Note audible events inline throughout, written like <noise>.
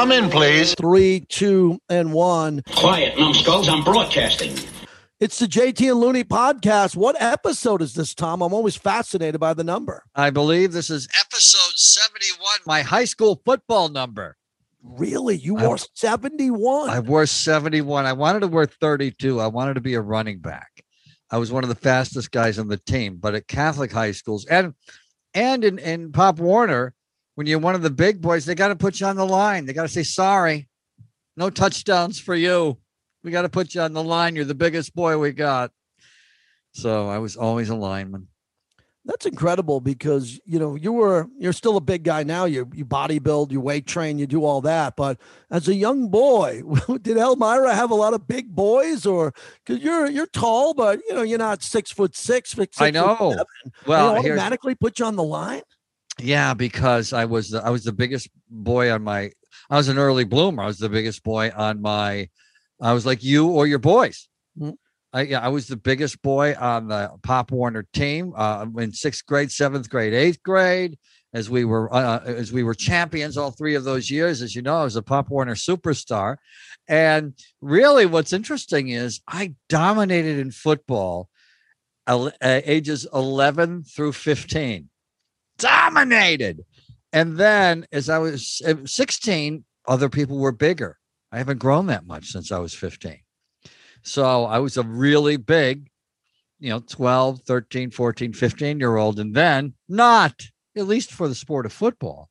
Come in, please. Three, two, and one. Quiet, numbskulls. I'm broadcasting. It's the JT and Looney podcast. What episode is this, Tom? I'm always fascinated by the number. I believe this is episode 71, my high school football number. Really? You I- wore 71? I wore 71. I wanted to wear 32. I wanted to be a running back. I was one of the fastest guys on the team, but at Catholic high schools and and in, in Pop Warner, when you're one of the big boys, they got to put you on the line. They got to say, sorry, no touchdowns for you. We got to put you on the line. You're the biggest boy we got. So I was always a lineman. That's incredible because you know you were you're still a big guy now. You you bodybuild, you weight train, you do all that. But as a young boy, <laughs> did Elmira have a lot of big boys, or because you're you're tall, but you know you're not six foot six. six I foot know. seven. Well, they automatically put you on the line. Yeah, because I was the, I was the biggest boy on my. I was an early bloomer. I was the biggest boy on my. I was like you or your boys. Mm. I yeah, I was the biggest boy on the Pop Warner team uh, in sixth grade, seventh grade, eighth grade. As we were uh, as we were champions all three of those years, as you know, I was a Pop Warner superstar. And really, what's interesting is I dominated in football, uh, ages eleven through fifteen dominated. And then as I was uh, 16, other people were bigger. I haven't grown that much since I was 15. So I was a really big, you know, 12, 13, 14, 15 year old. And then not, at least for the sport of football.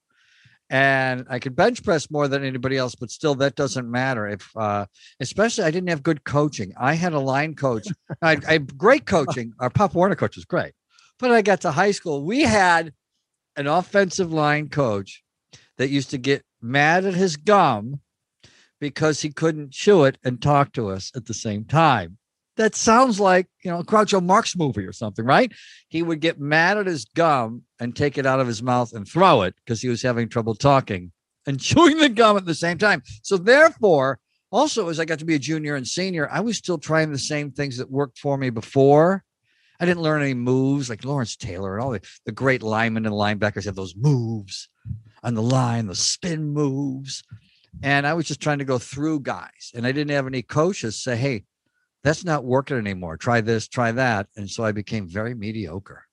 And I could bench press more than anybody else, but still that doesn't matter. If uh especially I didn't have good coaching. I had a line coach. I, I great coaching. Our Pop Warner coach was great. But I got to high school. We had an offensive line coach that used to get mad at his gum because he couldn't chew it and talk to us at the same time. That sounds like, you know, a Groucho Marx movie or something, right? He would get mad at his gum and take it out of his mouth and throw it because he was having trouble talking and <laughs> chewing the gum at the same time. So, therefore, also as I got to be a junior and senior, I was still trying the same things that worked for me before. I didn't learn any moves like Lawrence Taylor and all the, the great linemen and linebackers have those moves on the line, the spin moves. And I was just trying to go through guys. And I didn't have any coaches say, hey, that's not working anymore. Try this, try that. And so I became very mediocre.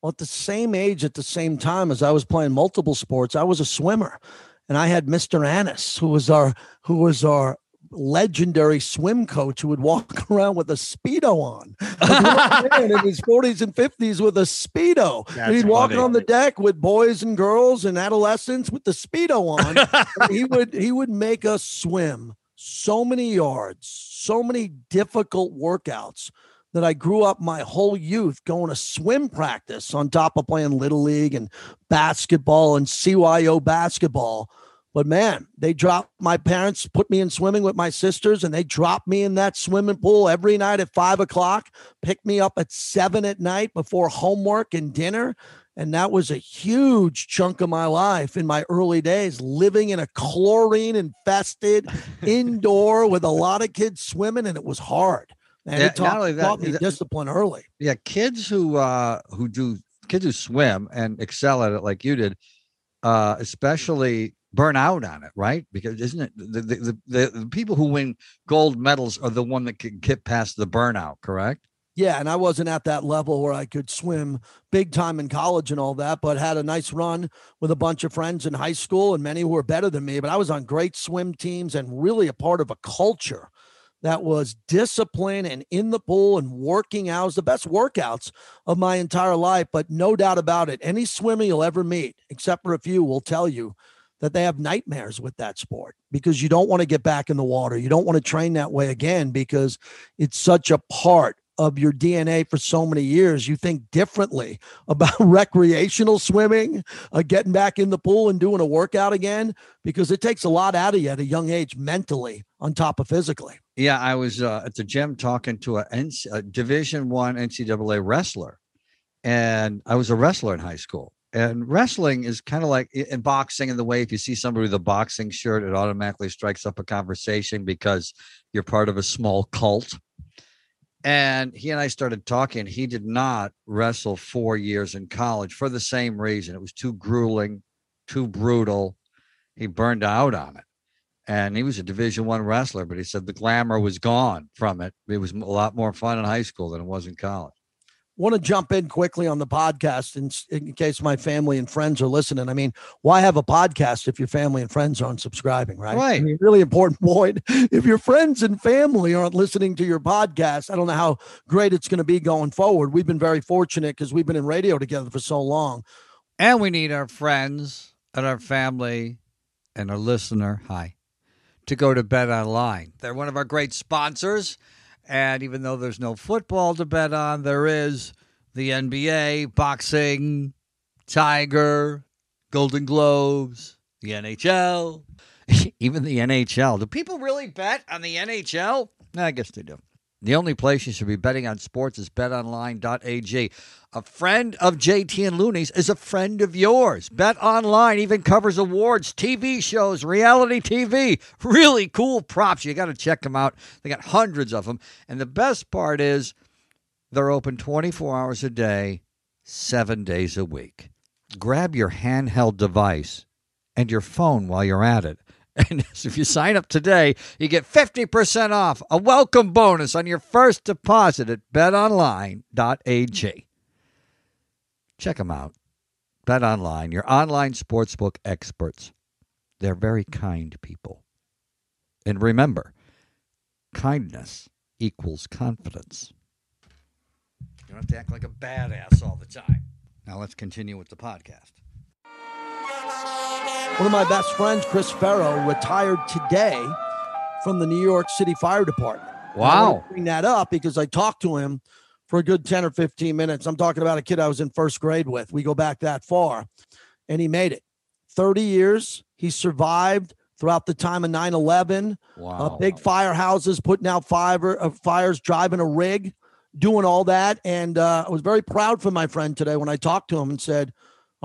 Well, at the same age, at the same time as I was playing multiple sports, I was a swimmer, and I had Mr. Annis, who was our who was our legendary swim coach, who would walk <laughs> around with a speedo on. Man in his forties and fifties with a speedo, and he'd walk funny. on the deck with boys and girls and adolescents with the speedo on. <laughs> He would he would make us swim so many yards, so many difficult workouts that I grew up my whole youth going to swim practice on top of playing little league and basketball and CYO basketball. But man, they dropped my parents, put me in swimming with my sisters, and they dropped me in that swimming pool every night at five o'clock, picked me up at seven at night before homework and dinner. And that was a huge chunk of my life in my early days, living in a chlorine infested <laughs> indoor with a lot of kids swimming, and it was hard. And Yeah, it not taught, only that, taught me that- discipline early. Yeah, kids who uh who do kids who swim and excel at it like you did, uh, especially burn out on it, right? Because isn't it the the, the, the, people who win gold medals are the one that can get past the burnout, correct? Yeah, and I wasn't at that level where I could swim big time in college and all that, but had a nice run with a bunch of friends in high school and many who were better than me. But I was on great swim teams and really a part of a culture that was discipline and in the pool and working out. The best workouts of my entire life. But no doubt about it, any swimmer you'll ever meet, except for a few, will tell you that they have nightmares with that sport because you don't want to get back in the water. You don't want to train that way again because it's such a part of your DNA for so many years. You think differently <laughs> about recreational swimming, uh, getting back in the pool and doing a workout again because it takes a lot out of you at a young age mentally on top of physically. Yeah, I was uh, at the gym talking to a, Division One NCAA wrestler, and I was a wrestler in high school. And wrestling is kind of like in boxing in the way if you see somebody with a boxing shirt, it automatically strikes up a conversation because you're part of a small cult. And he and I started talking. He did not wrestle four years in college for the same reason. It was too grueling, too brutal. He burned out on it. and he was a Division One wrestler. But he said the glamour was gone from it. It was a lot more fun in high school than it was in college want to jump in quickly on the podcast in, in case my family and friends are listening. I mean, why have a podcast if your family and friends aren't subscribing, right? Right. I mean, really important <laughs> point. If your friends and family aren't listening to your podcast, I don't know how great it's going to be going forward. We've been very fortunate because we've been in radio together for so long. And we need our friends and our family and our listener, hi, to go to Bet Online. They're one of our great sponsors. And even though there's no football to bet on, there is the NBA, boxing, Tiger, Golden Globes, the NHL, <laughs> even the NHL. Do people really bet on the NHL? I guess they do. The only place you should be betting on sports is betonline.ag. A friend of JT and Looney's is a friend of yours. Bet Online even covers awards, TV shows, reality TV. Really cool props. You got to check them out. They got hundreds of them. And the best part is they're open 24 hours a day, seven days a week. Grab your handheld device and your phone while you're at it <laughs> And if you sign up today, you get 50% off, a welcome bonus on your first deposit at betonline.ag. Check them out. BetOnline, your online sportsbook experts. They're very kind people. And remember, kindness equals confidence. You don't have to act like a badass all the time. Now let's continue with the podcast. One of my best friends, Chris Farrow, retired today from the New York City Fire Department. Wow. bring that up because I talked to him for a good 10 or 15 minutes. I'm talking about a kid I was in first grade with. We go back that far, and he made it. 30 years. He survived throughout the time of 9 11. Wow. Uh, big firehouses, putting out fire, uh, fires, driving a rig, doing all that. And uh, I was very proud for my friend today when I talked to him and said,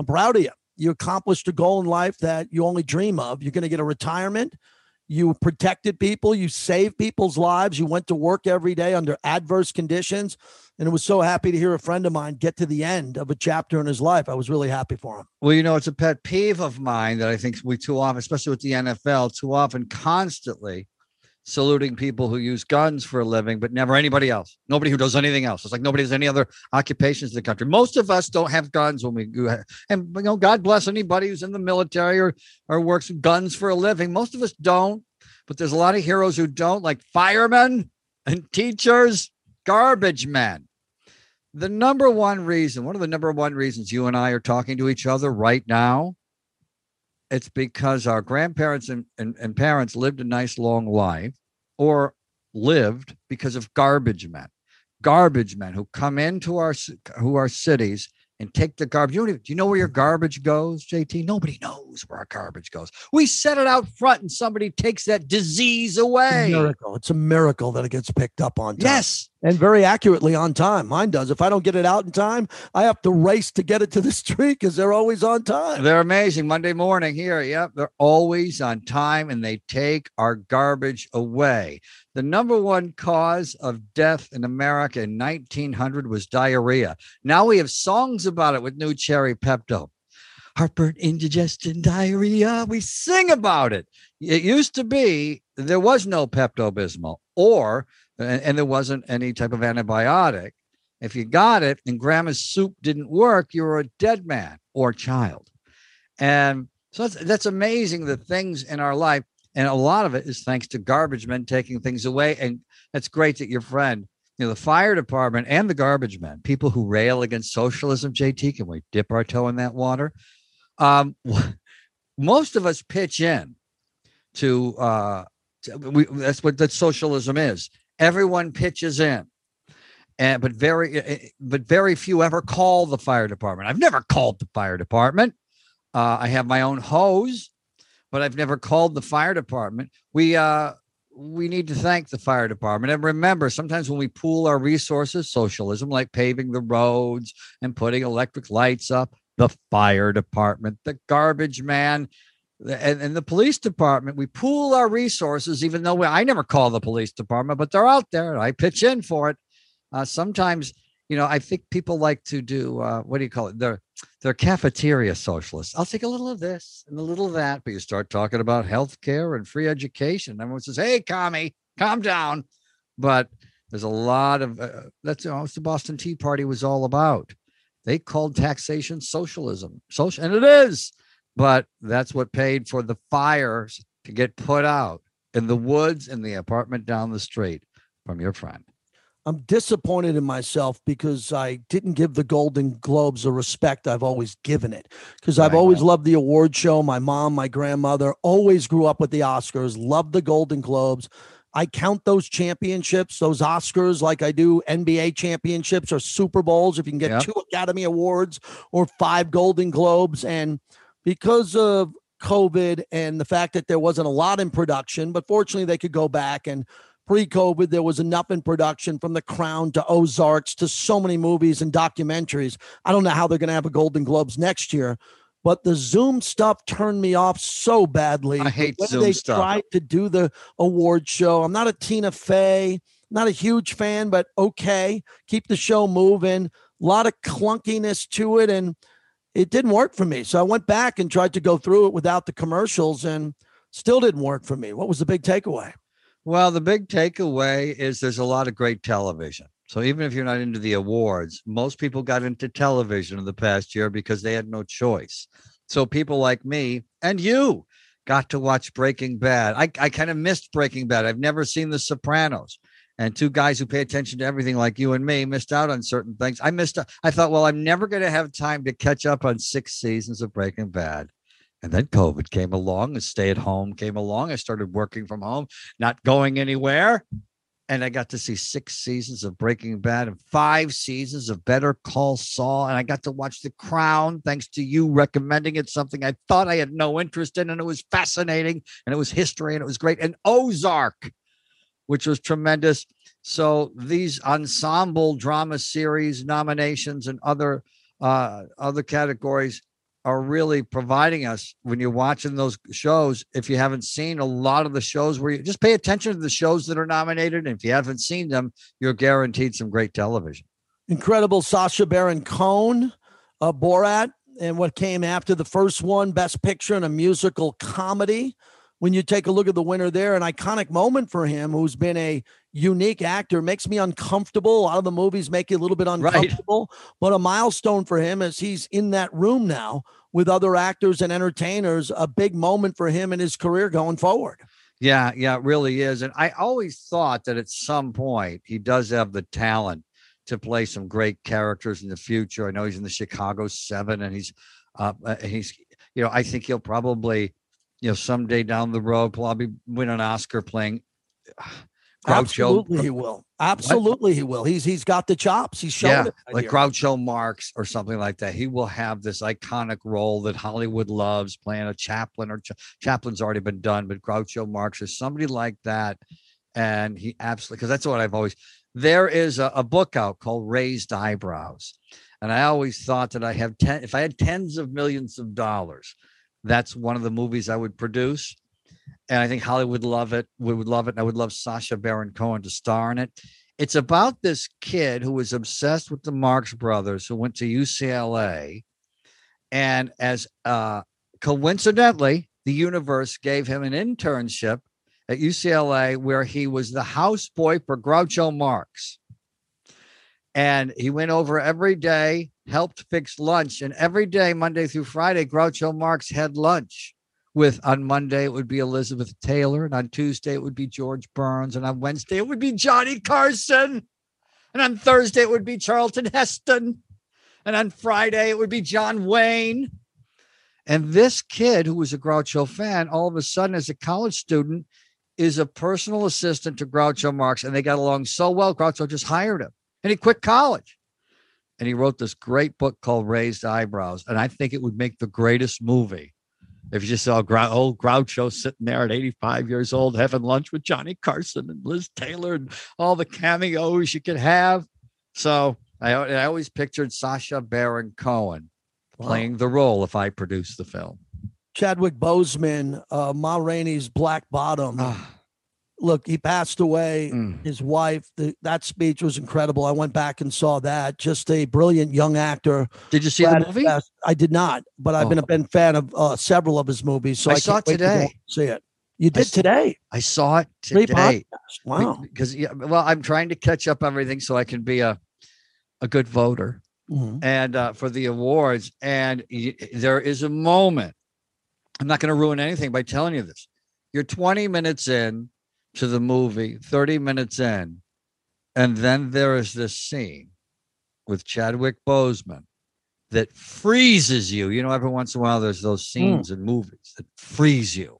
I'm proud of you you accomplished a goal in life that you only dream of. You're going to get a retirement. You protected people. You saved people's lives. You went to work every day under adverse conditions. And I was so happy to hear a friend of mine get to the end of a chapter in his life. I was really happy for him. Well, you know, it's a pet peeve of mine that I think we too often, especially with the NFL, too often constantly saluting people who use guns for a living, but never anybody else. Nobody who does anything else. It's like nobody has any other occupations in the country. Most of us don't have guns when we go. And you know, God bless anybody who's in the military or or works guns for a living. Most of us don't, but there's a lot of heroes who don't, like firemen and teachers, garbage men. The number one reason, one of the number one reasons you and I are talking to each other right now it's because our grandparents and, and, and, parents lived a nice long life or lived because of garbage men garbage men who come into our who are cities and take the garbage. You do you know where your garbage goes, JT? Nobody knows where our garbage goes. We set it out front and somebody takes that disease away. It's a miracle. It's a miracle that it gets picked up on time. Yes. And very accurately on time. Mine does. If I don't get it out in time, I have to race to get it to the <laughs> street because they're always on time. They're amazing. Monday morning here. Yep. They're always on time and they take our garbage away. The number one cause of death in America in 1900 was diarrhea. Now we have songs about it with new cherry Pepto. Heartburn, indigestion, diarrhea. We sing about it. It used to be there was no Pepto Bismol or, and, and there wasn't any type of antibiotic. If you got it and grandma's soup didn't work, you were a dead man or child. And so that's, that's amazing the things in our life and a lot of it is thanks to garbage men taking things away. And that's great that your friend, you know, the fire department and the garbage men, people who rail against socialism, JT, can we dip our toe in that water? Um, <laughs> most of us pitch in to, uh, to we, that's what that socialism is. Everyone pitches in. And, but very eh, eh, but very few ever call the fire department. I've never called the fire department. Uh, I have my own hose but I've never called the fire department. We uh we need to thank the fire department. And remember, sometimes when we pool our resources, socialism, like paving the roads and putting electric lights up, the fire department, the garbage man, and, and the police department, we pool our resources, even though we, I never call the police department, but they're out there and I pitch in for it. Uh, sometimes you know, I think people like to do uh, what do you call it? They're they're cafeteria socialists. I'll take a little of this and a little of that, but you start talking about health care and free education. Everyone says, "Hey, commie, calm down." But there's a lot of uh, that's you know, what the Boston Tea Party was all about. They called taxation socialism, social, and it is. But that's what paid for the fires to get put out in the woods in the apartment down the street from your friend. I'm disappointed in myself because I didn't give the Golden Globes the respect I've always given it. Because I've always loved the award show. My mom, my grandmother always grew up with the Oscars, loved the Golden Globes. I count those championships, those Oscars, like I do NBA championships or Super Bowls. If you can get Yep. two Academy Awards or five Golden Globes. And because of COVID and the fact that there wasn't a lot in production, but fortunately they could go back and pre-COVID there was enough in production from The Crown to Ozarks to so many movies and documentaries. I don't know how they're going to have a Golden Globes next year, but the Zoom stuff turned me off so badly. I hate way Zoom they stuff. tried to do the award show. I'm not a Tina Fey, not a huge fan, but okay, keep the show moving. A lot of clunkiness to it, and it didn't work for me. So I went back and tried to go through it without the commercials, and still didn't work for me. What was the big takeaway? Well, the big takeaway is there's a lot of great television. So even if you're not into the awards, most people got into television in the past year because they had no choice. So people like me and you got to watch Breaking Bad. I, I kind of missed Breaking Bad. I've never seen The Sopranos. And two guys who pay attention to everything like you and me missed out on certain things. I missed I thought, well, I'm never going to have time to catch up on six seasons of Breaking Bad. And then COVID came along and stay at home came along. I started working from home not going anywhere. And I got to see six seasons of Breaking Bad and five seasons of Better Call Saul. And I got to watch The Crown thanks to you recommending it, something I thought I had no interest in. And it was fascinating and it was history and it was great. And Ozark, which was tremendous. So these ensemble drama series nominations and other uh, other categories are really providing us when you're watching those shows. If you haven't seen a lot of the shows where you just pay attention to the shows that are nominated, and if you haven't seen them, you're guaranteed some great television. Incredible Sacha Baron Cohen, uh, Borat, and what came after the first one, Best Picture in a musical comedy. When you take a look at the winner there, an iconic moment for him, who's been a unique actor, makes me uncomfortable. A lot of the movies make you a little bit <laughs> Right. uncomfortable, but a milestone for him as he's in that room now with other actors and entertainers. A big moment for him in his career going forward. Yeah, yeah, it really is. And I always thought that at some point he does have the talent to play some great characters in the future. I know he's in the Chicago Seven, and he's, uh, uh, he's, you know, I think he'll probably, you know, someday down the road probably win an Oscar playing. <sighs> Groucho, Absolutely, he will. Absolutely, he will. He's he's got the chops. He's shown yeah, it. like here. Groucho Marx or something like that. He will have this iconic role that Hollywood loves, playing a Chaplin or Ch- Chaplin's already been done, but Groucho Marx or somebody like that. And he absolutely, because that's what I've always. There is a, a book out called Raised Eyebrows, and I always thought that I have ten. If I had tens of millions of dollars, that's one of the movies I would produce. And I think Hollywood would love it. We would love it. And I would love Sacha Baron Cohen to star in it. It's about this kid who was obsessed with the Marx Brothers, who went to UCLA, and as uh, coincidentally, the universe gave him an internship at UCLA where he was the houseboy for Groucho Marx. And he went over every day, helped fix lunch, and every day, Monday through Friday, Groucho Marx had lunch with on Monday it would be Elizabeth Taylor, and on Tuesday it would be George Burns, and on Wednesday it would be Johnny Carson, and on Thursday it would be Charlton Heston, and on Friday it would be John Wayne. And this kid who was a Groucho fan, all of a sudden, as a college student, is a personal assistant to Groucho Marx, and they got along so well. Groucho just hired him, and he quit college. And he wrote this great book called Raised Eyebrows. And I think it would make the greatest movie if you just saw Grou- old Groucho sitting there at 85 years old having lunch with Johnny Carson and Liz Taylor and all the cameos you could have. So I, I always pictured Sacha Baron Cohen Wow. playing the role if I produced the film. Chadwick Boseman, uh, Ma Rainey's Black Bottom. Look, he passed away. Mm. His wife, the, that speech was incredible. I went back and saw that. Just a brilliant young actor. Did you see Glad the movie? best. I did not, but I've been Oh. a been fan of uh, several of his movies. So I I, saw it wait to today. See it. You did saw- today. I saw it today. Wow. Because yeah, well, I'm trying to catch up everything so I can be a a good voter Mhm. and uh, for the awards. And y- there is a moment. I'm not going to ruin anything by telling you this. You're 20 minutes in to the movie, 30 minutes in, and then there is this scene with Chadwick Boseman that freezes you. You know, every once in a while there's those hmm. scenes in movies that freeze you.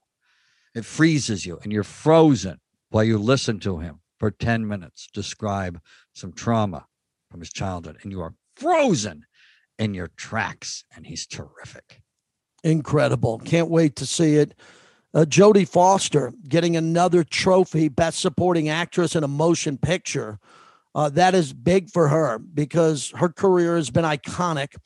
It freezes you, and you're frozen while you listen to him for 10 minutes describe some trauma from his childhood, and you are frozen in your tracks. And he's terrific. Incredible. Can't wait to see it. Uh, Jodie Foster getting another trophy, Best Supporting Actress in a Motion Picture. Uh, that is big for her because her career has been iconic.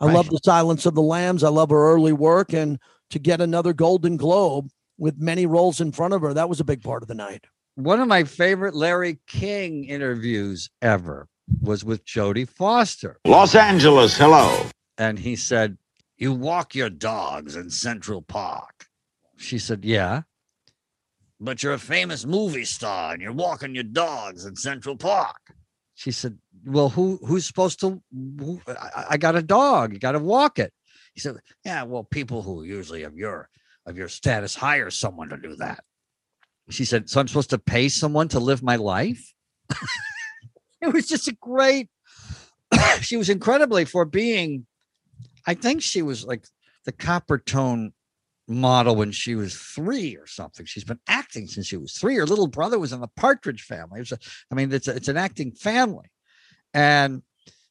I love The Silence of the Lambs. I love her early work. And to get another Golden Globe with many roles in front of her, that was a big part of the night. One of my favorite Larry King interviews ever was with Jodie Foster. Los Angeles, hello. And he said, You walk your dogs in Central Park. She said, Yeah. But you're a famous movie star and you're walking your dogs in Central Park. She said, Well, who who's supposed to? Who, I, I got a dog. You got to walk it. He said, Yeah, well, people who usually of your of your status hire someone to do that. She said, So I'm supposed to pay someone to live my life? <laughs> it was just a great, <coughs> she was incredibly for being, I think she was like the Coppertone model when she was three or something. She's been acting since she was three. Her little brother was in the Partridge family. A, I mean, it's a, it's an acting family. And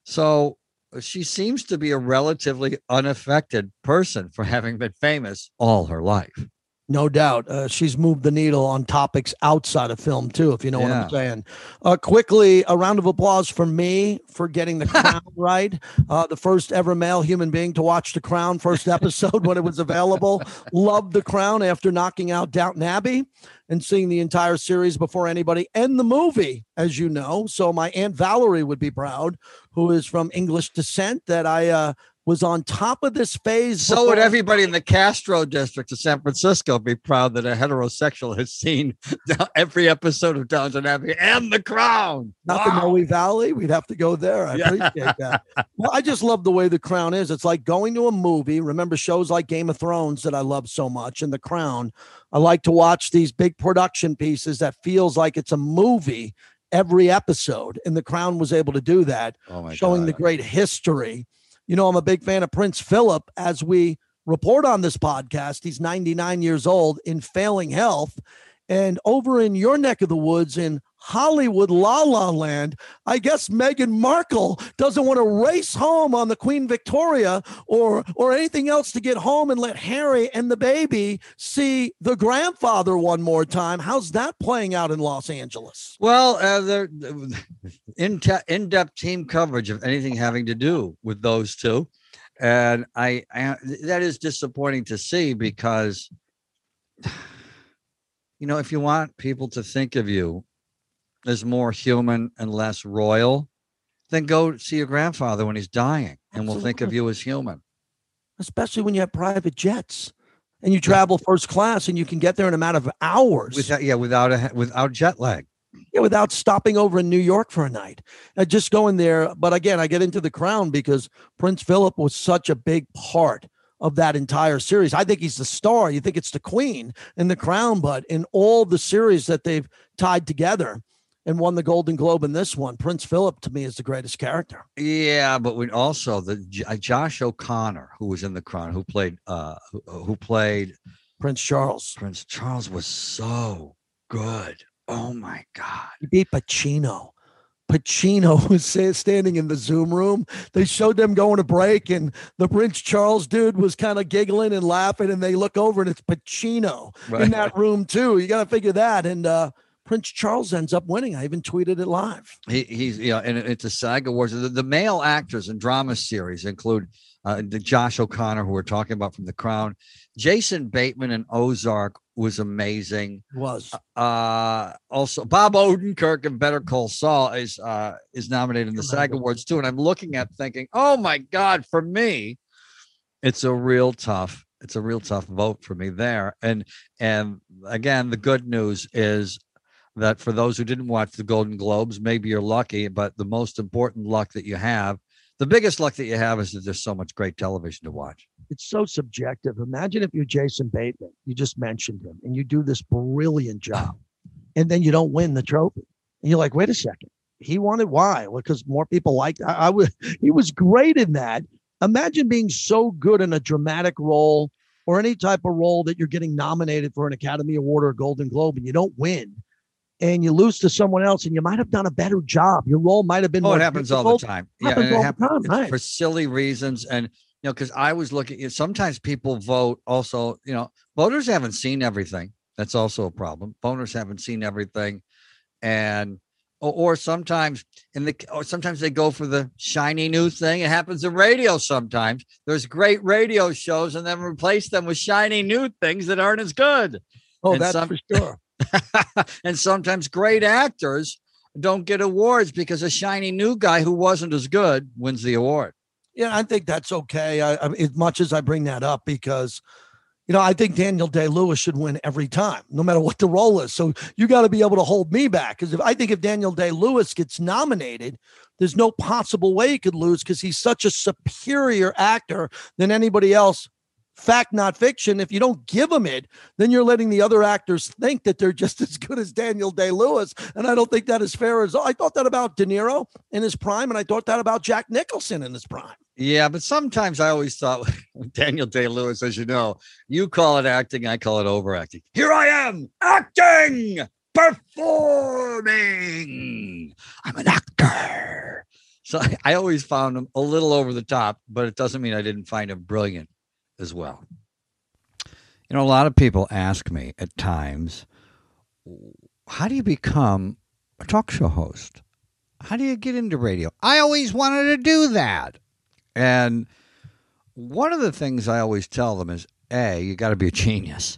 so uh, she seems to be a relatively unaffected person for having been famous all her life. No doubt. Uh, she's moved the needle on topics outside of film, too, if you know what I'm saying. Uh, quickly, a round of applause for me for getting the <laughs> crown right. Uh, the first ever male human being to watch The Crown, first episode when it was available. Loved The Crown after knocking out Downton Abbey and seeing the entire series before anybody and the movie, as you know. So my Aunt Valerie would be proud, who is from English descent, that I uh, was on top of this phase. So would everybody in the Castro district of San Francisco be proud that a heterosexual has seen <laughs> every episode of Downton Abbey and The Crown. not the Wow. Noe Valley. We'd have to go there. I Yeah. appreciate that. <laughs> Well, I just love the way The Crown is. It's like going to a movie. Remember shows like Game of Thrones that I love so much, and The Crown. I like to watch these big production pieces that feels like it's a movie every episode, and The Crown was able to do that, Oh showing the great history. You know, I'm a big fan of Prince Philip. As we report on this podcast, he's 99 years old in failing health. And over in your neck of the woods in Hollywood, La La Land, I guess Meghan Markle doesn't want to race home on the Queen Victoria or or anything else to get home and let Harry and the baby see the grandfather one more time. How's that playing out in Los Angeles? Well, uh, there in in depth team coverage of anything having to do with those two, and I, I that is disappointing to see because <sighs> you know if you want people to think of you as more human and less royal, then go see your grandfather when he's dying, and we'll think of you as human. Especially when you have private jets and you travel first class and you can get there in a matter of hours. Without, yeah, without a without jet lag. Yeah, without stopping over in New York for a night. Uh, just going there. But again, I get into the crown because Prince Philip was such a big part of that entire series. I think he's the star. You think it's the queen in the crown, but in all the series that they've tied together and won the Golden Globe in this one, Prince Philip to me is the greatest character. Yeah, but we also the uh, Josh O'Connor, who was in the Crown, who played uh who, who played Prince Charles. Prince Charles, was so good. Oh my god! He beat Pacino. Pacino <laughs> was standing in the Zoom room. They showed them going to break, and the Prince Charles dude was kind of giggling and laughing. And they look over, and it's Pacino in that room too. You got to figure that. And uh, Prince Charles ends up winning. I even tweeted it live. He, he's yeah, and it's a SAG Awards. The, the male actors in drama series include uh, the Josh O'Connor, who we're talking about from The Crown. Jason Bateman in Ozark was amazing. Was Uh, also Bob Odenkirk in Better Call Saul is uh, is nominated in the SAG Awards too. And I'm looking at thinking, oh my God, for me, it's a real tough, it's a real tough vote for me there. And and again, the good news is that for those who didn't watch the Golden Globes, maybe you're lucky, but the most important luck that you have, the biggest luck that you have is that there's so much great television to watch. it's so subjective. Imagine if you're Jason Bateman, you just mentioned him, and you do this brilliant job, <laughs> and then you don't win the trophy. And you're like, wait a second, he won it. Why? Well, because more people liked. I, I was. He was great in that. Imagine being so good in a dramatic role or any type of role that you're getting nominated for an Academy Award or a Golden Globe, and you don't win. And you lose to someone else, and you might have done a better job. Your role might have been Oh, it happens all the difficult. time. It all the happens time, right. for silly reasons. And you know, because I was looking, sometimes people vote also, you know, voters haven't seen everything. That's also a problem. Voters haven't seen everything. And or, or sometimes in the or sometimes they go for the shiny new thing. It happens in radio sometimes. There's great radio shows and then replace them with shiny new things that aren't as good. Oh, and that's some- for sure. <laughs> and sometimes great actors don't get awards because a shiny new guy who wasn't as good wins the award. Yeah, I think that's okay. I, I, as much as I bring that up, because you know I think Daniel Day Lewis should win every time, no matter what the role is. So you got to be able to hold me back, because if I think if Daniel Day Lewis gets nominated, there's no possible way he could lose because he's such a superior actor than anybody else. Fact, not fiction. If you don't give them it, then you're letting the other actors think that they're just <laughs> as good as Daniel Day Lewis, and I don't think that is fair. As I thought that about De Niro in his prime, and I thought that about Jack Nicholson in his prime. Yeah, but sometimes I always thought <laughs> Daniel Day Lewis, as you know, you call it acting, I call it overacting. Here I am, acting, performing. I'm an actor. So <laughs> I always found him a little over the top, but it doesn't mean I didn't find him brilliant as well. You know, a lot of people ask me at times, how do you become a talk show host? How do you get into radio? I always wanted to do that. And one of the things I always tell them is A, you got to be a genius.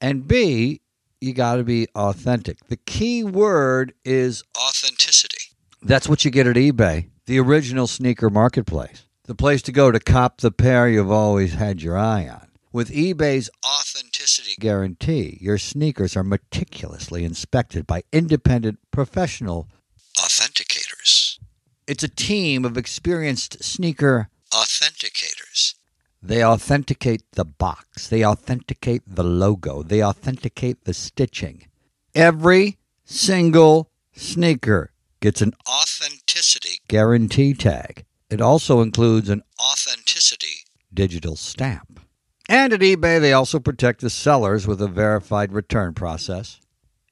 And B, you got to be authentic. The key word is authenticity. That's what you get at eBay, the original sneaker marketplace, the place to go to cop the pair you've always had your eye on. With eBay's authenticity guarantee, your sneakers are meticulously inspected by independent professional authenticators. It's a team of experienced sneaker authenticators. They authenticate the box, they authenticate the logo, they authenticate the stitching. Every single sneaker gets an authenticity guarantee tag. It also includes an authenticity digital stamp. And at eBay, they also protect the sellers with a verified return process.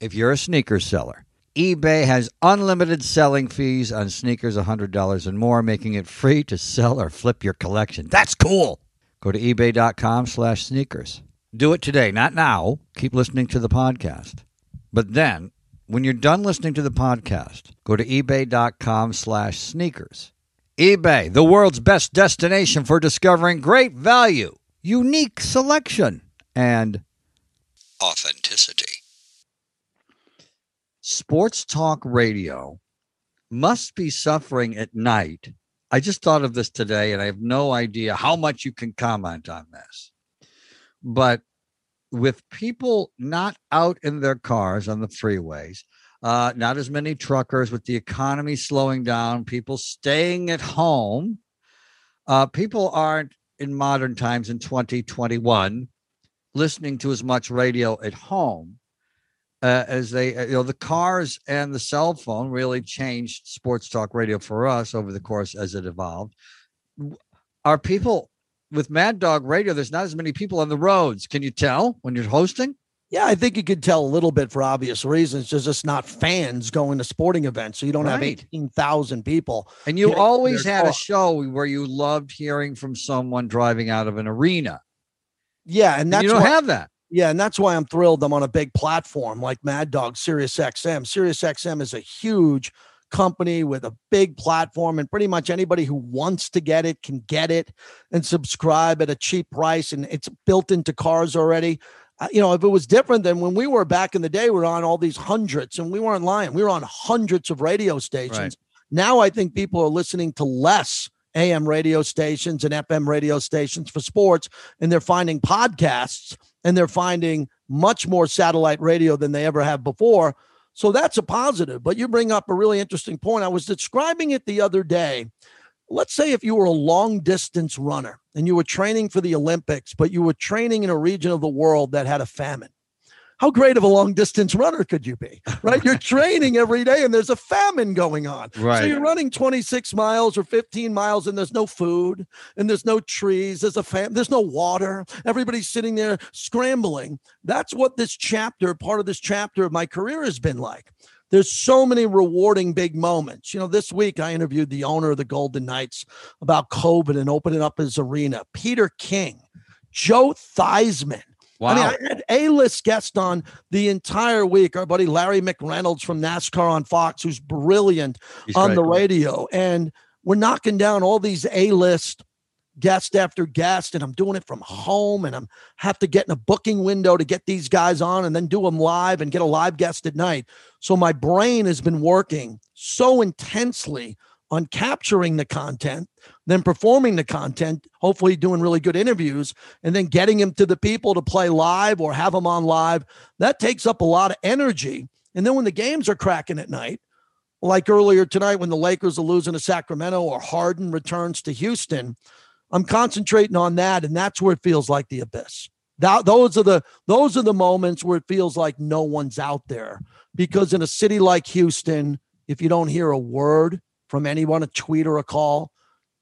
If you're a sneaker seller, eBay has unlimited selling fees on sneakers $100 and more, making it free to sell or flip your collection. That's cool. Go to ebay.com slash sneakers. Do it today, not now. Keep listening to the podcast. But then, when you're done listening to the podcast, go to ebay.com slash sneakers. eBay, the world's best destination for discovering great value, unique selection, and authenticity. Sports talk radio must be suffering at night. I just thought of this today and I have no idea how much you can comment on this. But with people not out in their cars on the freeways, uh, not as many truckers, with the economy slowing down, people staying at home, uh, people aren't in modern times in 2021 listening to as much radio at home uh, as they, uh, you know, the cars and the cell phone really changed sports talk radio for us over the course as it evolved. Are people with Mad Dog Radio? There's not as many people on the roads. Can you tell when you're hosting? Yeah, I think you could tell a little bit for obvious reasons. There's just not fans going to sporting events. So you don't have Right. 18,000 people. And you always had a show where you loved hearing from someone driving out of an arena. Yeah. And that's you don't why- have that. Yeah, and that's why I'm thrilled. I'm on a big platform like Mad Dog, Sirius XM. Sirius XM is a huge company with a big platform, and pretty much anybody who wants to get it can get it and subscribe at a cheap price, and it's built into cars already. You know, if it was different than when we were back in the day, we are on all these hundreds, and we weren't lying. We were on hundreds of radio stations. Right. Now I think people are listening to less AM radio stations and FM radio stations for sports, and they're finding podcasts and they're finding much more satellite radio than they ever have before. So that's a positive. But you bring up a really interesting point. I was describing it the other day. Let's say if you were a long distance runner and you were training for the Olympics, but you were training in a region of the world that had a famine how great of a long distance runner could you be? Right? You're <laughs> training every day and there's a famine going on. Right. So you're running 26 miles or 15 miles and there's no food and there's no trees. There's a fam- there's no water. Everybody's sitting there scrambling. That's what this chapter, part of this chapter of my career has been like. There's so many rewarding big moments. You know, this week I interviewed the owner of the Golden Knights about COVID and opening up his arena, Peter King, Joe Theismann, Wow. I mean, I had A-list guest on the entire week. Our buddy Larry McReynolds from NASCAR on Fox, who's brilliant He's on the radio. And we're knocking down all these A-list guest after guest, and I'm doing it from home, and I'm have to get in a booking window to get these guys on and then do them live and get a live guest at night. So my brain has been working so intensely on capturing the content, then performing the content, hopefully doing really good interviews, and then getting them to the people to play live or have them on live. That takes up a lot of energy. And then when the games are cracking at night, like earlier tonight when the Lakers are losing to Sacramento or Harden returns to Houston, I'm concentrating on that, and that's where it feels like the abyss. That, those are the those are the moments where it feels like no one's out there because in a city like Houston, if you don't hear a word from anyone, a tweet or a call,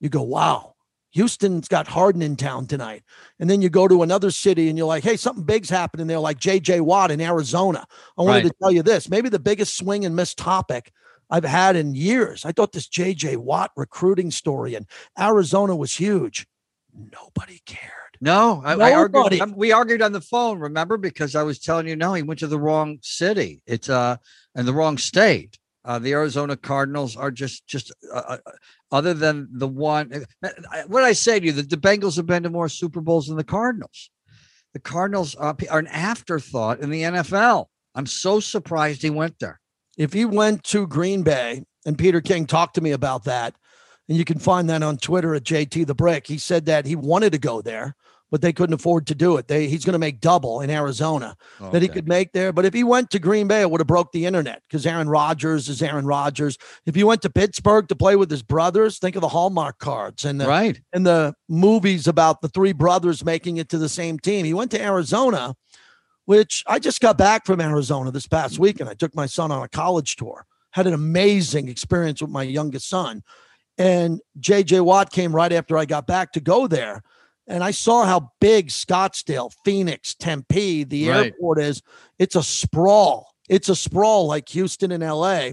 you go, wow, Houston's got Harden in town tonight. And then you go to another city and you're like, hey, something big's happening there, like JJ Watt in Arizona. I wanted Right. to tell you this maybe the biggest swing and miss topic I've had in years. I thought this JJ Watt recruiting story in Arizona was huge. Nobody cared. No, I, I argued. We argued on the phone. Remember, because I was telling you, no, he went to the wrong city. It's uh, and the wrong state. Uh, the Arizona Cardinals are just just uh, uh, other than the one. uh, uh, What I say to you, that the Bengals have been to more Super Bowls than the Cardinals. The Cardinals are, are an afterthought in the NFL. I'm so surprised he went there. If he went to Green Bay, and Peter King talked to me about that, and you can find that on Twitter at JT the Brick. He said that he wanted to go there, but they couldn't afford to do it. They he's going to make double in Arizona that he could make there. But if he went to Green Bay, it would have broke the internet because Aaron Rodgers is Aaron Rodgers. If he went to Pittsburgh to play with his brothers, think of the Hallmark cards and the right. and the movies about the three brothers making it to the same team. He went to Arizona, which I just got back from Arizona this past week and I took my son on a college tour, had an amazing experience with my youngest son. And JJ Watt came right after I got back to go there. And I saw how big Scottsdale, Phoenix, Tempe, the Right. airport is. It's a sprawl. It's a sprawl like Houston and LA.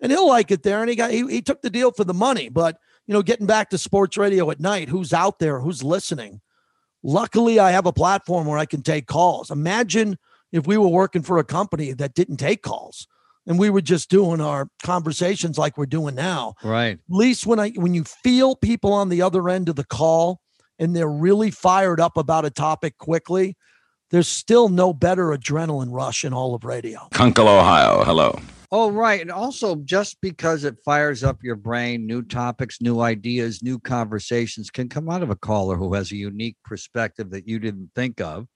And he'll like it there. And he got he, he took the deal for the money. But you know, getting back to sports radio at night, who's out there, who's listening? Luckily, I have a platform where I can take calls. Imagine if we were working for a company that didn't take calls and we were just doing our conversations like we're doing now. Right. At least when I when you feel people on the other end of the call and they're really fired up about a topic quickly, there's still no better adrenaline rush in all of radio. Kunkel, Ohio. Hello. Oh, right. And also, just because it fires up your brain, new topics, new ideas, new conversations can come out of a caller who has a unique perspective that you didn't think of,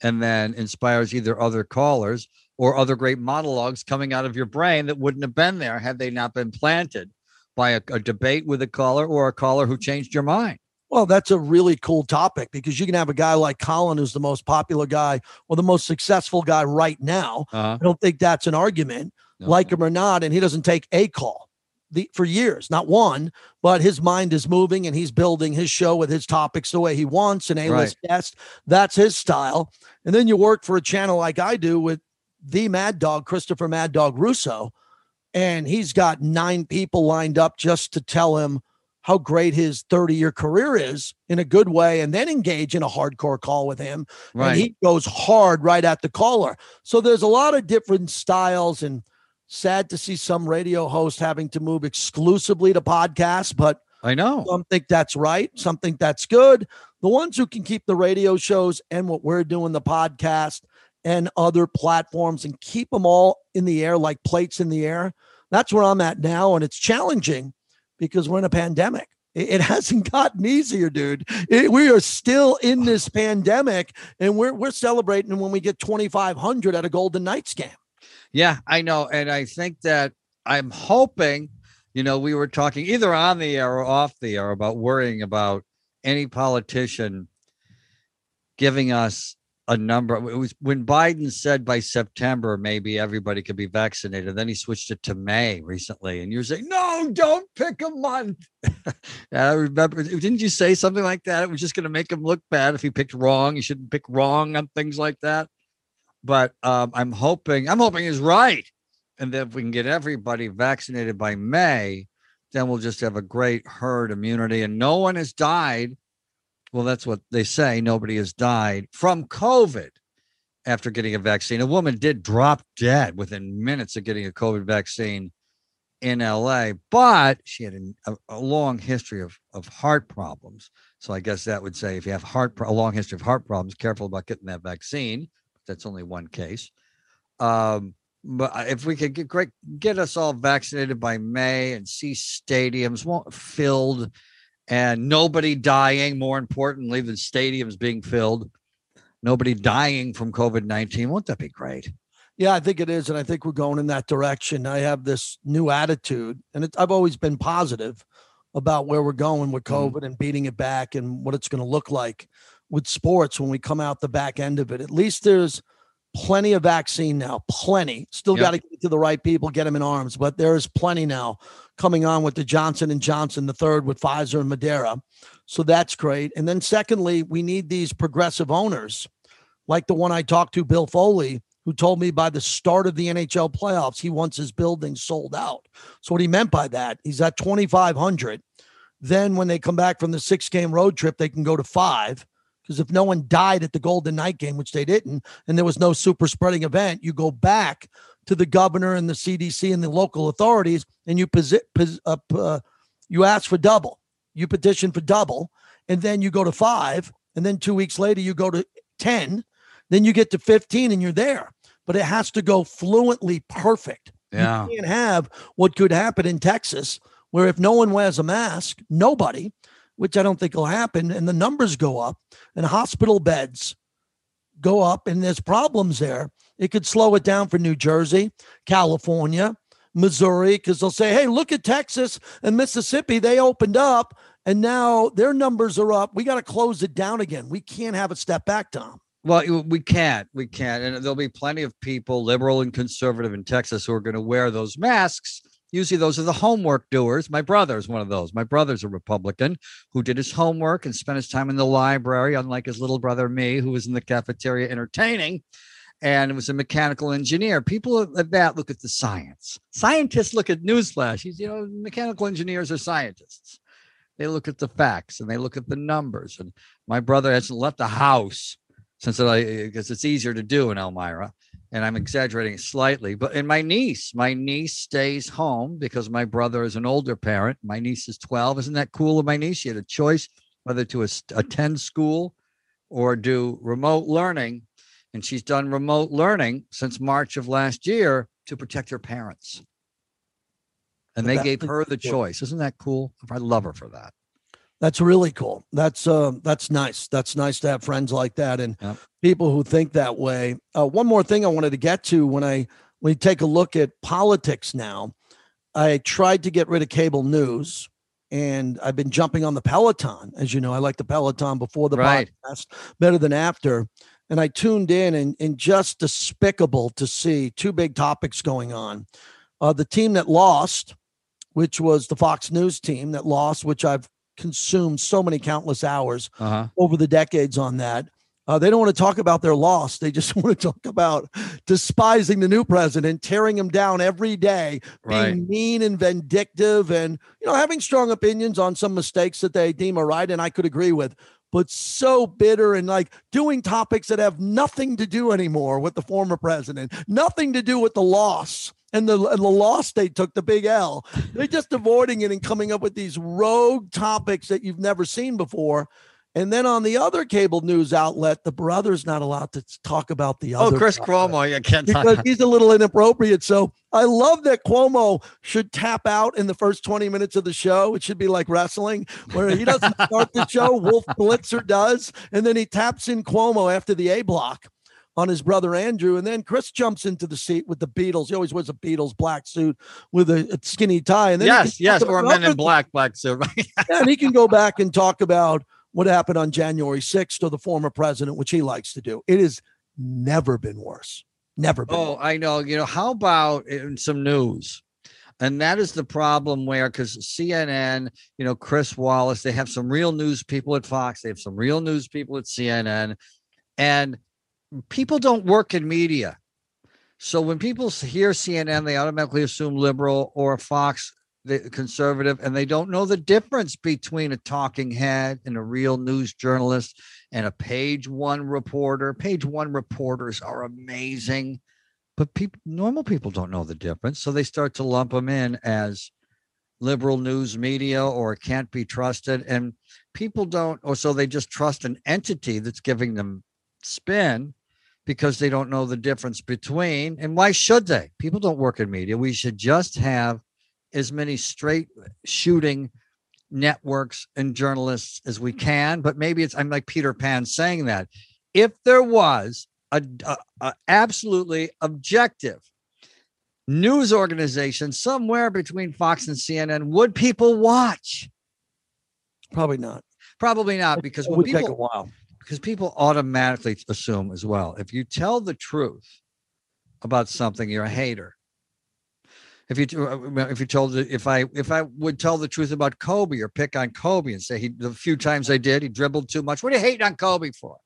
and then inspires either other callers or other great monologues coming out of your brain that wouldn't have been there had they not been planted by a, a debate with a caller or a caller who changed your mind. Well, that's a really cool topic because you can have a guy like Colin, who's the most popular guy or the most successful guy right now. Uh-huh. I don't think that's an argument, No. like him or not, and he doesn't take a call the, for years, not one, but his mind is moving and he's building his show with his topics the way he wants, an A-list guest. That's his style. And then you work for a channel like I do with the Mad Dog, Christopher Mad Dog Russo, and he's got nine people lined up just to tell him how great his 30 year career is in a good way and then engage in a hardcore call with him. Right. And he goes hard right at the caller. So there's a lot of different styles and sad to see some radio hosts having to move exclusively to podcasts, but I know. some think that's right, some think that's good. The ones who can keep the radio shows and what we're doing, the podcast and other platforms, and keep them all in the air like plates in the air. That's where I'm at now. And it's challenging because we're in a pandemic. It, it <laughs> hasn't gotten easier, dude. It- we are still in this <sighs> pandemic and we're, we're celebrating when we get 2,500 at a Golden Knights game. Yeah, I know. And I think that I'm hoping, you know, we were talking either on the air or off the air about worrying about any politician giving us a number. It was when Biden said by September, maybe everybody could be vaccinated. Then he switched it to May recently. And you're saying, no, don't pick a month. <laughs> I remember, didn't you say something like that? It was just going to make him look bad if he picked wrong. You shouldn't pick wrong on things like that. But um, I'm hoping, I'm hoping he's right. And that if we can get everybody vaccinated by May, then we'll just have a great herd immunity and no one has died. Well, that's what they say. Nobody has died from COVID after getting a vaccine. A woman did drop dead within minutes of getting a COVID vaccine in LA, but she had a, a long history of, of heart problems. So I guess that would say if you have heart a long history of heart problems, careful about getting that vaccine. That's only one case. Um, but if we could get great, get us all vaccinated by May and see stadiums won't filled and nobody dying, more importantly than stadiums being filled, nobody dying from COVID 19, won't that be great? Yeah, I think it is. And I think we're going in that direction. I have this new attitude, and it, I've always been positive about where we're going with Mhm. COVID and beating it back and what it's going to look like with sports when we come out the back end of it. At least there's plenty of vaccine now, plenty. Still Yep. got to get to the right people, get them in arms, but there is plenty now coming on with the Johnson and Johnson, the third with Pfizer and Moderna. So that's great. And then secondly, we need these progressive owners like the one I talked to, Bill Foley, who told me by the start of the NHL playoffs, he wants his building sold out. So what he meant by that, he's at 2,500. Then when they come back from the six game road trip, they can go to five. Because if no one died at the Golden Knight game, which they didn't, and there was no super spreading event, you go back to the governor and the CDC and the local authorities, and you posi- pos- uh, uh, you ask for double. You petition for double, and then you go to five, and then two weeks later you go to ten, then you get to fifteen, and you're there. But it has to go fluently perfect. Yeah. You can't have what could happen in Texas, where if no one wears a mask, nobody, which I don't think will happen, and the numbers go up and hospital beds go up and there's problems there. It could slow it down for New Jersey, California, Missouri, because they'll say, hey, look at Texas and Mississippi. They opened up and now their numbers are up. We got to close it down again. We can't have it step back, Tom. Well, we can't. We can't. And there'll be plenty of people, liberal and conservative in Texas, who are going to wear those masks. Usually, those are the homework doers. My brother is one of those. My brother's a Republican who did his homework and spent his time in the library, unlike his little brother, me, who was in the cafeteria entertaining and was a mechanical engineer. People at that look at the science. Scientists look at newsflash. You know, mechanical engineers are scientists. They look at the facts and they look at the numbers. And my brother hasn't left the house since I because it's easier to do in Elmira. And I'm exaggerating slightly, but and my niece, my niece stays home because my brother is an older parent. My niece is 12. Isn't that cool of my niece? She had a choice whether to attend school or do remote learning. And she's done remote learning since March of last year to protect her parents. And they gave her the choice. Isn't that cool? I love her for that. That's really cool. That's uh, that's nice. That's nice to have friends like that and Yep. people who think that way. Uh, one more thing I wanted to get to when I when you take a look at politics now, I tried to get rid of cable news, and I've been jumping on the Peloton. As you know, I like the Peloton before the Right. podcast better than after. And I tuned in, and, and just despicable to see two big topics going on. Uh, the team that lost, which was the Fox News team that lost, which I've consumed so many countless hours Uh huh. over the decades on that. Uh, they don't want to talk about their loss. They just <laughs> want to talk about despising the new president, tearing him down every day, being mean and vindictive, and you know having strong opinions on some mistakes that they deem are right, and I could agree with. But so bitter and like doing topics that have nothing to do anymore with the former president, nothing to do with the loss and the, and the loss they took, the big L. <laughs> They're just avoiding it and coming up with these rogue topics that you've never seen before. And then on the other cable news outlet, the brother's not allowed to talk about the oh, other. Oh. Chris brother Cuomo, you can't talk. Because he's a little inappropriate. So I love that Cuomo should tap out in the first 20 minutes of the show. It should be like wrestling, where he doesn't start the show, Wolf Blitzer does, and then he taps in Cuomo after the A block on his brother Andrew. And then Chris jumps into the seat with the Beatles. He always wears a Beatles black suit with a, skinny tie. And then he yes, yes, or men in black, black suit. <laughs> and he can go back and talk about what happened on January 6th to the former president, which he likes to do. It has never been worse. Never been. Oh, worse. I know. You know, how about in some news? And that is the problem where, because CNN, you know, Chris Wallace, they have some real news people at Fox, they have some real news people at CNN, and people don't work in media. So when people hear CNN, they automatically assume liberal or Fox, the conservative, and they don't know the difference between a talking head and a real news journalist and a page one reporter. Page one reporters are amazing, but people, normal people don't know the difference. So they start to lump them in as liberal news media or can't be trusted. And people don't, or so they just trust an entity that's giving them spin because they don't know the difference between. And why should they? People don't work in media. We should just have as many straight shooting networks and journalists as we mm-hmm. can. But maybe it's I'm like Peter Pan saying that. If there was a, a, a absolutely objective news organization somewhere between Fox and CNN, would people watch? Probably not. Probably not, because it would take a while. Because people automatically assume as well. If you tell the truth about something you're a hater. If you uh, if you told if i if i would tell the truth about kobe or pick on kobe and say he the few times i did he dribbled too much what are you hating on kobe for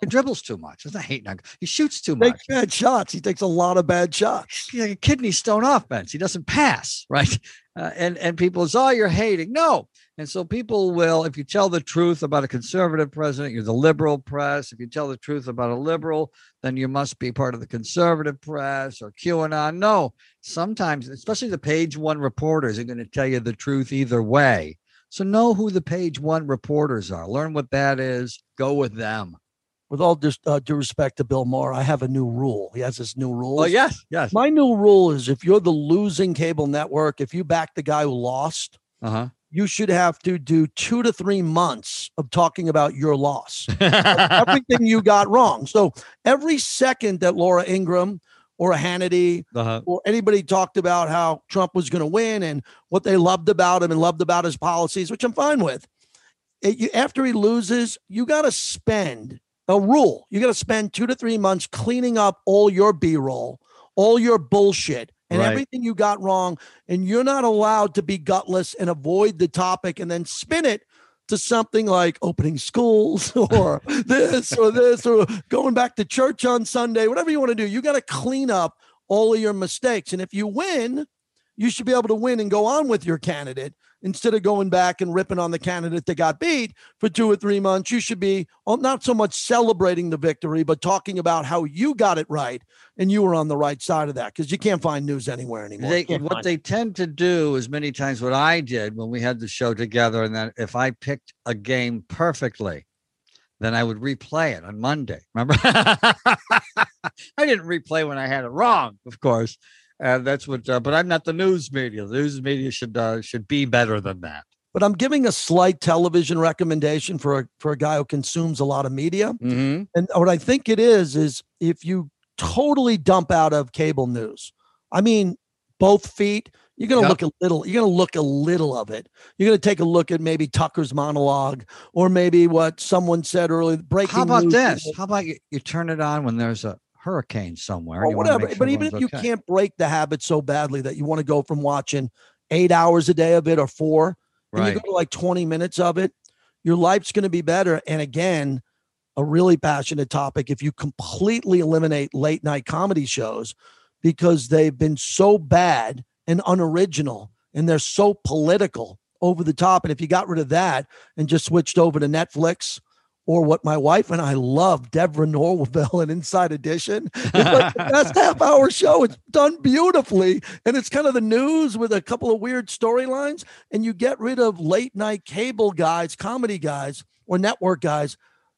he dribbles too much it's not hating on he shoots too much Takes bad shots. He takes a lot of bad shots. He's like a kidney stone offense. He doesn't pass, <laughs> right? Uh, and and people say, "Oh, you're hating." No, and so people will, if you tell the truth about a conservative president, you're the liberal press. If you tell the truth about a liberal, then you must be part of the conservative press or QAnon. No, sometimes, especially the page one reporters, are going to tell you the truth either way. So know who the page one reporters are. Learn what that is. Go with them. With all due, uh, due respect to Bill Maher, I have a new rule. He has this new rule. Oh yes, yes. My new rule is if you're the losing cable network, if you back the guy who lost, Uh huh. you should have to do two to three months of talking about your loss. <laughs> Everything you got wrong. So every second that Laura Ingraham or a Hannity uh-huh. or anybody talked about how Trump was going to win and what they loved about him and loved about his policies, which I'm fine with. It- you, after he loses, you got to spend a rule. You got to spend two to three months cleaning up all your B roll, all your bullshit, and Right. everything you got wrong. And you're not allowed to be gutless and avoid the topic and then spin it to something like opening schools <laughs> or this or this or going back to church on Sunday, whatever you want to do. You got to clean up all of your mistakes. And if you win, you should be able to win and go on with your candidate instead of going back and ripping on the candidate that got beat for two or three months. You should be not so much celebrating the victory, but talking about how you got it right and you were on the right side of that because you can't find news anywhere anymore. They, what find they tend to do is many times what I did when we had the show together, and then if I picked a game perfectly, then I would replay it on Monday. Remember, <laughs> I didn't replay when I had it wrong, of course. And that's what. Uh, but I'm not the news media. The news media should uh, should be better than that. but I'm giving a slight television recommendation for a for a guy who consumes a lot of media. Mm-hmm. And what I think it is is if you totally dump out of cable news, I mean, both feet, you're going to Yep. look a little, you're going to look a little of it. You're going to take a look at maybe Tucker's monologue or maybe what someone said earlier. Breaking How about this? How about you, you turn it on when there's a hurricane somewhere? or whatever. sure but even if you okay? can't break the habit so badly that you want to go from watching eight hours a day of it or four, and right? you go to like 20 minutes of it, your life's going to be better. And again, a really passionate topic if you completely eliminate late night comedy shows because they've been so bad and unoriginal and they're so political over the top. And if you got rid of that and just switched over to Netflix or what my wife and I love, Deborah Norville and Inside Edition, it's like the <laughs> best half hour show. It's done beautifully. And it's kind of the news with a couple of weird storylines. And you get rid of late night cable guys, comedy guys, or network guys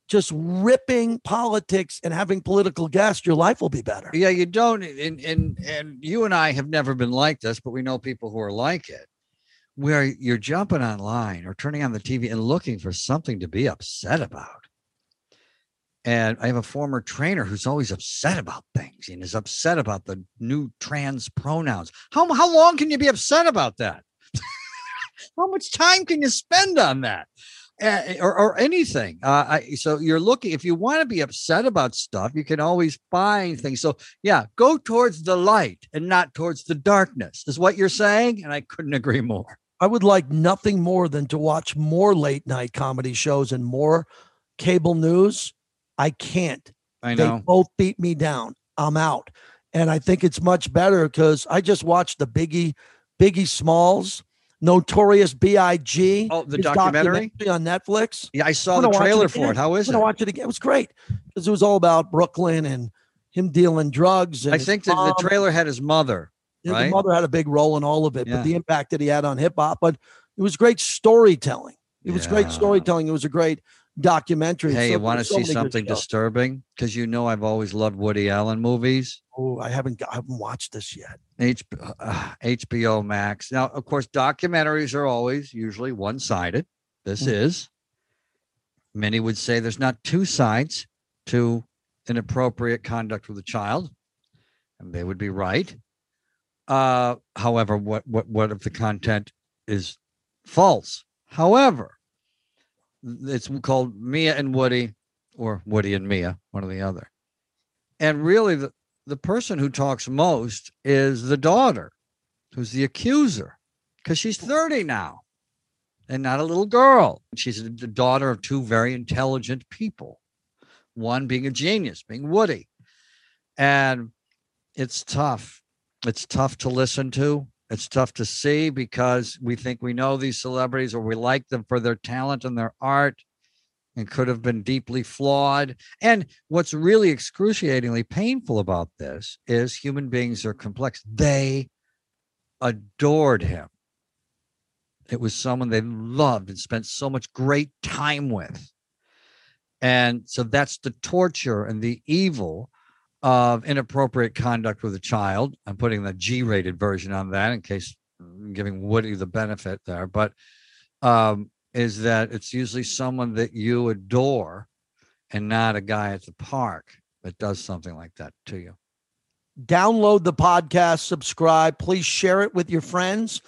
just ripping politics and having political guests, your life will be better. Yeah, you don't. And, and and you and I have never been like this, but we know people who are like it, where you're jumping online or turning on the TV and looking for something to be upset about. And I have a former trainer who's always upset about things and is upset about the new trans pronouns. How how long can you be upset about that? <laughs> how much time can you spend on that? uh, or, or anything. Uh, I, so you're looking, if you want to be upset about stuff, you can always find things. So, yeah, go towards the light and not towards the darkness, is what you're saying. And I couldn't agree more. I would like nothing more than to watch more late night comedy shows and more cable news. I can't. I know. They both beat me down. I'm out. And I think it's much better because I just watched the Biggie, Biggie Smalls Notorious B.I.G. Oh, the documentary? documentary? on Netflix. Yeah, I saw the trailer it for it. How is I'm it? watch it again. It was great because it was all about Brooklyn and him dealing drugs. I think that the trailer had his mother. Right? The mother had a big role in all of it, Yeah. but the impact that he had on hip hop. But it was great storytelling. It was great storytelling. It was a great documentary. Hey, So you want to so see something disturbing? Because you know I've always loved Woody Allen movies. Oh, I haven't I haven't watched this yet. H, uh, <sighs> HBO Max. Now, of course, documentaries are always usually one sided. This Mm. is. Many would say there's not two sides to inappropriate conduct with a child, and they would be right. Uh, however, what what what if the content is false? However, it's called Mia and Woody, or Woody and Mia, one or the other. And really, the, the person who talks most is the daughter, who's the accuser, because she's 30 now and not a little girl. She's the daughter of two very intelligent people, one being a genius, being Woody. And it's tough. It's tough to listen to. It's tough to see because we think we know these celebrities or we like them for their talent and their art and could have been deeply flawed. And what's really excruciatingly painful about this is human beings are complex. They adored him. It was someone they loved and spent so much great time with. And so that's the torture and the evil of inappropriate conduct with a child. I'm putting the G rated version on that in case I'm giving Woody the benefit there. But um, is that it's usually someone that you adore and not a guy at the park that does something like that to you. download the podcast, subscribe. Please share it with your friends.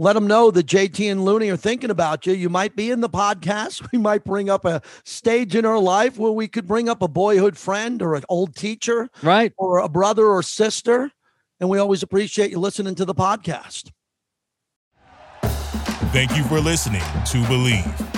Let them know that JT and Looney are thinking about you. You might be in the podcast. <laughs> We might bring up a stage in our life where we could bring up a boyhood friend or an old teacher Right. or a brother or sister. And we always appreciate you listening to the podcast. Thank you for listening to Bleav.